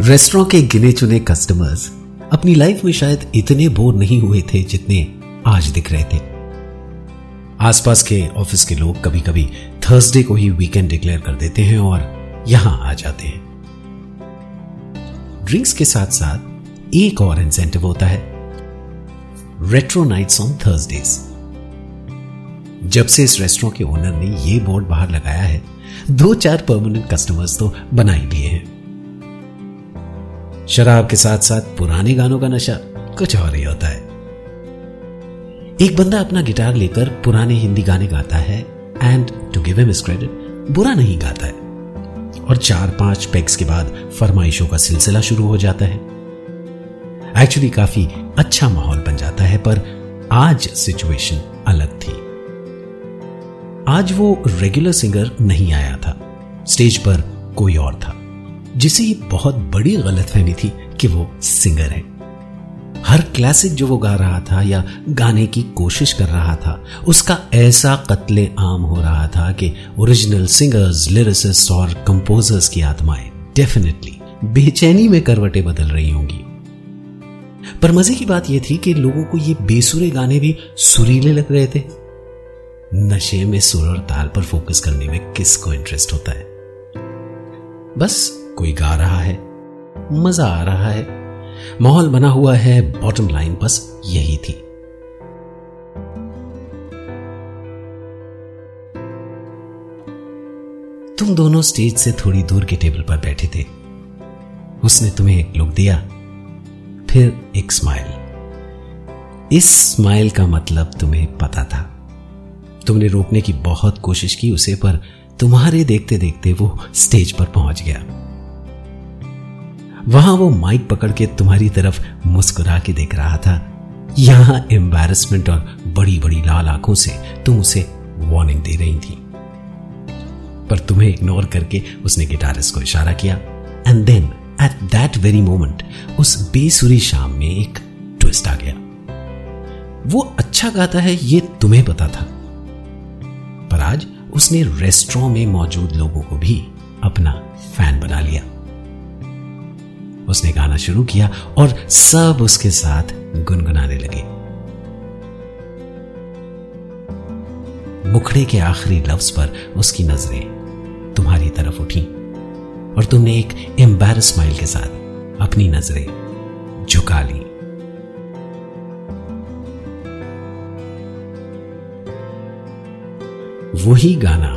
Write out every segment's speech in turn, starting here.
Restaurant के गिने चुने कस्टमर्स अपनी लाइफ में शायद इतने बोर नहीं हुए थे जितने आज दिख रहे थे। आसपास के ऑफ़िस के लोग कभी कभी थर्सडे को ही वीकेंड डिक्लेयर कर देते हैं और यहाँ आ जाते हैं। ड्रिंक्स के साथ साथ एक और इंसेंटिव होता है। रेट्रो नाइट्स ऑन थर्सडेज जब से इस रेस्टोरेंट के ओनर ने यह बोर्ड बाहर लगाया है दो चार परमानेंट कस्टमर्स तो बना ही लिए हैं। शराब के साथ साथ पुराने गानों का नशा कुछ और ही होता है। एक बंदा अपना गिटार लेकर पुराने हिंदी गाने गाता है and to give him credit बुरा नहीं गाता है। और चार पाँच पैक्स के बाद फरमाइशों का सिलसिला शुरू हो जाता है। एक्चुअली काफ़ी अच्छा माहौल बन जाता है, पर आज सिचुएशन अलग थी। आज वो रेगुलर सिंगर नहीं आया था। स्टेज पर कोई और था। जिसे ये बहुत बड़ी गलतफहमी थी कि वो सिंगर है। हर क्लासिक जो वो गा रहा था या गाने की कोशिश कर रहा था, उसका ऐसा कत्ले आम हो रहा था कि ओरिजिनल सिंगर्स लिरिसिस्ट और कंपोजर्स की आत्माएँ डेफिनेटली बेचैनी में करवटें बदल रही होंगी। पर मज़े की बात यह थी कि लोगों को ये बेसुरे गाने भी सुरीले लग रहे थे। नशे में सुर और ताल पर फोकस करने में किसको इंटरेस्ट होता है? बस कोई गा रहा है, मज़ा आ रहा है। माहौल बना हुआ है बॉटम लाइन बस यही थी। तुम दोनों स्टेज से थोड़ी दूर के टेबल पर बैठे थे। उसने तुम्हें एक लुक दिया, फिर एक स्माइल इस स्माइल का मतलब तुम्हें पता था। तुमने रोकने की बहुत कोशिश की उसे, पर तुम्हारे देखते देखते वो स्टेज पर पहुँच गया। वहाँ वो माइक पकड़ के तुम्हारी तरफ़ मुस्कुरा के देख रहा था। यहाँ एम्बेरसमेंट और बड़ी बड़ी लाल आँखों से तुम उसे वार्निंग दे रही थी। पर तुम्हें इग्नोर करके उसने गिटारिस्ट को इशारा किया। And then at that very moment उस बेसुरी शाम में एक ट्विस्ट आ गया। वो अच्छा गाता है, ये तुम्हें पता था। पर आज उसने रेस्टोरेंट में मौजूद लोगों को भी अपना फ़ैन बना लिया। उसने गाना शुरू किया और सब उसके साथ गुनगुनाने लगे। मुखड़े के आखिरी लफ्ज पर उसकी नज़रें तुम्हारी तरफ़ उठी और तुमने एक एम्बेरस स्माइल के साथ अपनी नज़रें झुका ली। वही गाना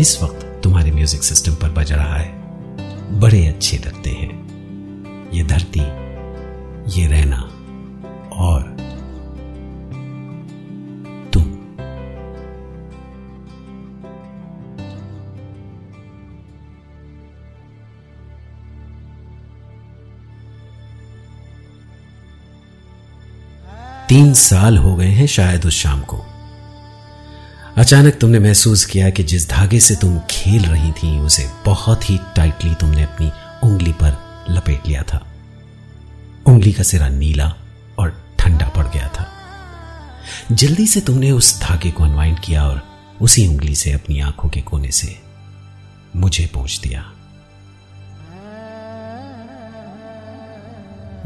इस वक्त तुम्हारे म्यूज़िक सिस्टम पर बज रहा है। बड़े अच्छे लगते हैं। ये धरती, ये रहना और तुम। तीन साल हो गए हैं शायद उस शाम को। अचानक तुमने महसूस किया कि जिस धागे से तुम खेल रही थी, उसे बहुत ही टाइटली तुमने अपनी उंगली पर लपेट लिया था। उंगली का सिरा नीला और ठंडा पड़ गया था। जल्दी से तुमने उस धागे को अनवाइंड किया और उसी उंगली से अपनी आँखों के कोने से मुझे पहुँच दिया।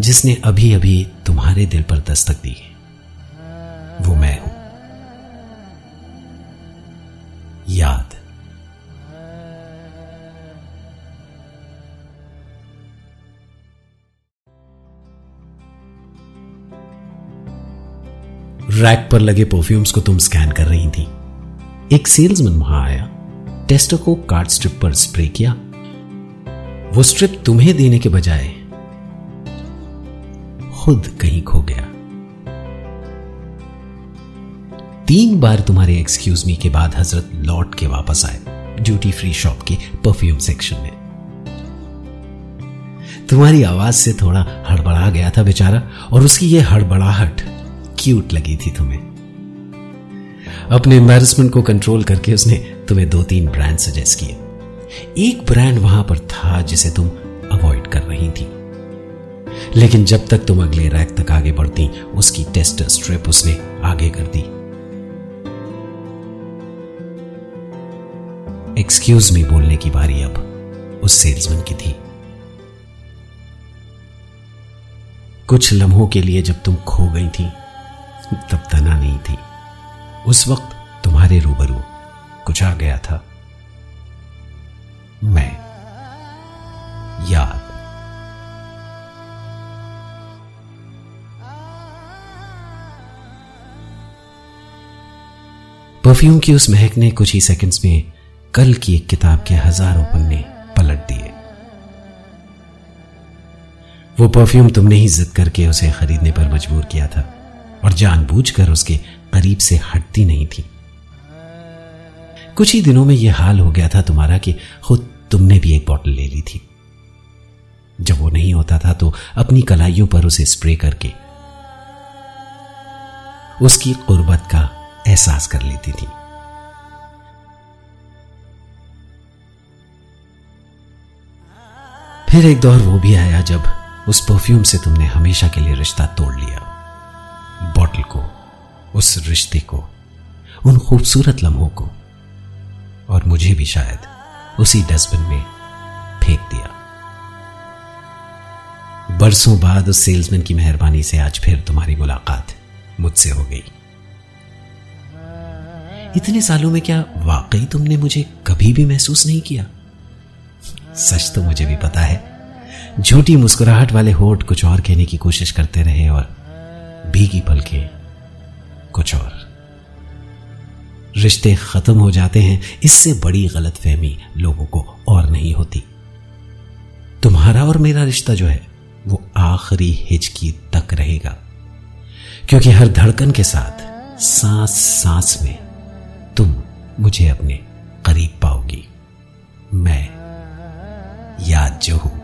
जिसने अभी अभी तुम्हारे दिल पर दस्तक दी, वो मैं हूँ। रैक पर लगे परफ्यूम्स को तुम स्कैन कर रही थी। एक सेल्समैन वहाँ आया टेस्टर को कार्ड स्ट्रिप पर स्प्रे किया। वो स्ट्रिप तुम्हें देने के बजाय खुद कहीं खो गया। तीन बार तुम्हारे एक्सक्यूज मी के बाद हज़रत लौट के वापस आए ड्यूटी फ्री शॉप के परफ्यूम सेक्शन में। तुम्हारी आवाज़ से थोड़ा हड़बड़ा गया था बेचारा, और उसकी ये हड़बड़ाहट क्यूट लगी थी तुम्हें। अपने एम्बेरसमेंट को कंट्रोल करके उसने तुम्हें दो तीन ब्रांड सजेस्ट किए। एक ब्रांड वहाँ पर था जिसे तुम अवॉइड कर रही थी। लेकिन जब तक तुम अगले रैक तक आगे बढ़ती, उसकी टेस्ट स्ट्रिप उसने आगे कर दी। एक्सक्यूज मी बोलने की बारी अब उस सेल्समैन की थी। कुछ लम्हों के लिए जब तुम खो गई थी तब तना नहीं थी। उस वक्त तुम्हारे रूबरू कुछ आ गया था। मैं याद। परफ्यूम की उस महक ने कुछ ही सेकंड्स में कल की एक किताब के हज़ारों पन्ने पलट दिए। वो परफ्यूम तुमने ही जिद करके उसे खरीदने पर मजबूर किया था। और जानबूझकर उसके करीब से हटती नहीं थी। कुछ ही दिनों में यह हाल हो गया था तुम्हारा कि खुद तुमने भी एक बॉटल ले ली थी। जब वो नहीं होता था तो अपनी कलाइयों पर उसे स्प्रे करके उसकी कुर्बत का एहसास कर लेती थी। फिर एक दौर वो भी आया जब उस परफ्यूम से तुमने हमेशा के लिए रिश्ता तोड़ लिया। उस रिश्ते को, उन खूबसूरत लम्हों को, और मुझे भी शायद उसी डस्टबिन में फेंक दिया। बरसों बाद उस सेल्समैन की मेहरबानी से आज फिर तुम्हारी मुलाकात मुझसे हो गई। इतने सालों में क्या वाकई तुमने मुझे कभी भी महसूस नहीं किया? सच तो मुझे भी पता है, झूठी मुस्कुराहट वाले होठ कुछ और कहने की कोशिश करते रहे और भीगी पलके कुछ और। रिश्ते खत्म हो जाते हैं, इससे बड़ी गलत फहमी लोगों को और नहीं होती। तुम्हारा और मेरा रिश्ता जो है, वो आखिरी हिचकी तक रहेगा। क्योंकि हर धड़कन के साथ सांस सांस में तुम मुझे अपने करीब पाओगी। मैं याद जो हूँ।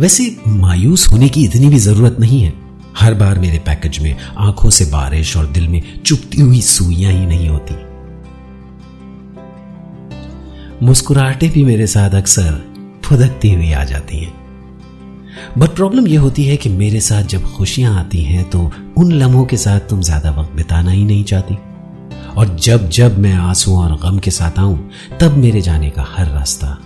वैसे मायूस होने की इतनी भी ज़रूरत नहीं है। हर बार मेरे पैकेज में आँखों से बारिश और दिल में चुपती हुई सुइयाँ ही नहीं होती। मुस्कुराहटें भी मेरे साथ अक्सर फुदकती हुई आ जाती हैं। बट प्रॉब्लम यह होती है कि मेरे साथ जब खुशियाँ आती हैं तो उन लम्हों के साथ तुम ज़्यादा वक्त बिताना ही नहीं चाहती। और जब जब मैं आँसू और गम के साथ आऊँ, तब मेरे जाने का हर रास्ता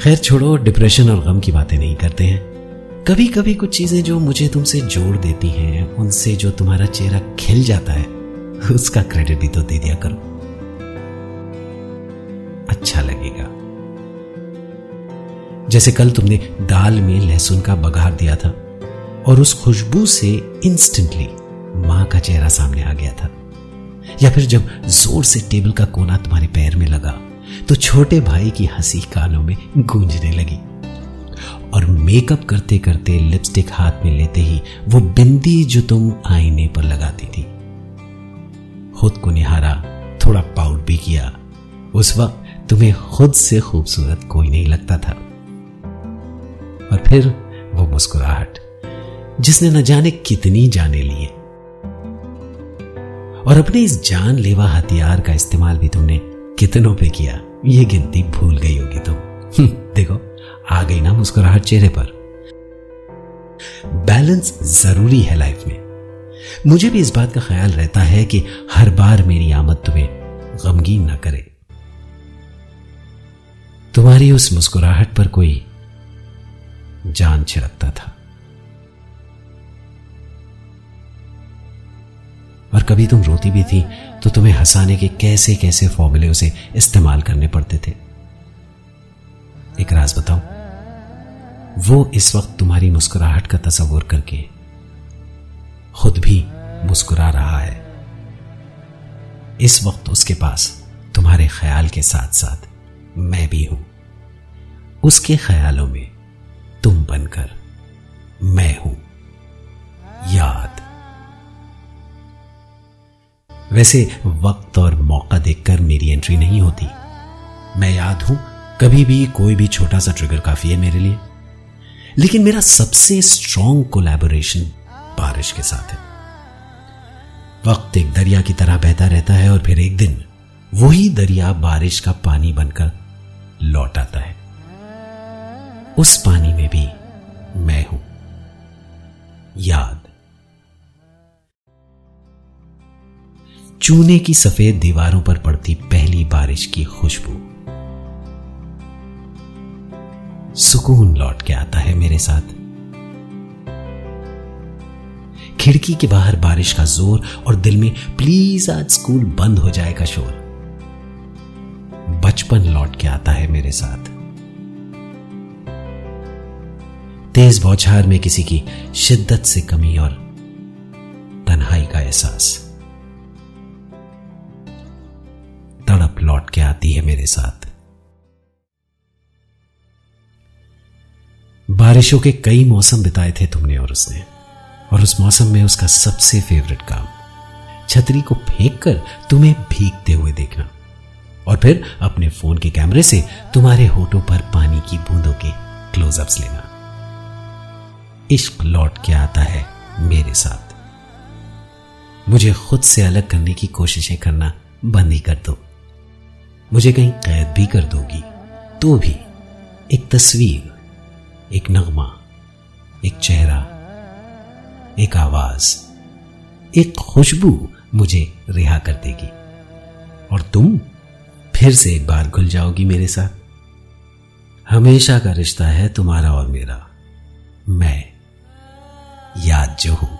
खैर छोड़ो डिप्रेशन और गम की बातें नहीं करते हैं। कभी कभी कुछ चीज़ें जो मुझे तुमसे जोड़ देती हैं, उनसे जो तुम्हारा चेहरा खिल जाता है, उसका क्रेडिट भी तो दे दिया करो। अच्छा लगेगा। जैसे कल तुमने दाल में लहसुन का बघार दिया था, और उस खुशबू से इंस्टेंटली माँ का चेहरा सामने आ गया था। या फिर जब ज़ोर से टेबल का कोना तुम्हारे पैर में लगा तो छोटे भाई की हँसी कानों में गूंजने लगी। और मेकअप करते करते लिपस्टिक हाथ में लेते ही वो बिंदी जो तुम आईने पर लगाती थी। खुद को निहारा, थोड़ा पाउड भी किया। उस वक्त तुम्हें खुद से खूबसूरत कोई नहीं लगता था। और फिर वो मुस्कुराहट, जिसने न जाने कितनी जाने लिए। और अपने इस जानलेवा हथियार का इस्तेमाल भी तुमने कितनों पे किया? ये गिनती भूल गई होगी तुम। हम्म, देखो आ गई ना मुस्कुराहट चेहरे पर। बैलेंस ज़रूरी है लाइफ में। मुझे भी इस बात का ख्याल रहता है कि हर बार मेरी आमद तुम्हें गमगीन ना करे। तुम्हारी उस मुस्कुराहट पर कोई जान छिड़कता था। कभी तुम रोती भी थी तो तुम्हें हंसाने के कैसे कैसे फॉर्मूले उसे इस्तेमाल करने पड़ते थे? एक राज बताऊँ। वो इस वक्त तुम्हारी मुस्कुराहट का तस्वुर करके खुद भी मुस्कुरा रहा है। इस वक्त उसके पास तुम्हारे ख्याल के साथ साथ मैं भी हूँ। उसके ख्यालों में तुम बनकर मैं हूँ। याद। वैसे वक्त और मौका देखकर मेरी एंट्री नहीं होती। मैं याद हूँ, कभी भी कोई भी छोटा सा ट्रिगर काफ़ी है मेरे लिए। लेकिन मेरा सबसे स्ट्रॉन्ग कोलैबोरेशन बारिश के साथ है। वक्त एक दरिया की तरह बहता रहता है और फिर एक दिन वही दरिया बारिश का पानी बनकर लौट आता है। उस पानी में भी मैं हूँ। याद। चूने की सफ़ेद दीवारों पर पड़ती पहली बारिश की खुशबू। सुकून लौट के आता है मेरे साथ। खिड़की के बाहर बारिश का ज़ोर और दिल में, प्लीज़ आज स्कूल बंद हो जाएगा शोर। बचपन लौट के आता है मेरे साथ। तेज बौछार में किसी की शिद्दत से कमी और तन्हाई का एहसास। आती है मेरे साथ। बारिशों के कई मौसम बिताए थे तुमने और उसने, और उस मौसम में उसका सबसे फेवरेट काम, छतरी को फेंक कर तुम्हें भीगते हुए देखना, और फिर अपने फ़ोन के कैमरे से तुम्हारे होठों पर पानी की बूंदों के क्लोजअप्स लेना। इश्क लौट के आता है मेरे साथ। मुझे खुद से अलग करने की कोशिशें करना बंद ही कर दो। मुझे कहीं कैद भी कर दोगी तो भी एक तस्वीर, एक नगमा, एक चेहरा, एक आवाज़, एक खुशबू मुझे रिहा कर देगी। और तुम फिर से एक बार घुल जाओगी मेरे साथ। हमेशा का रिश्ता है तुम्हारा और मेरा। मैं याद जो हूँ।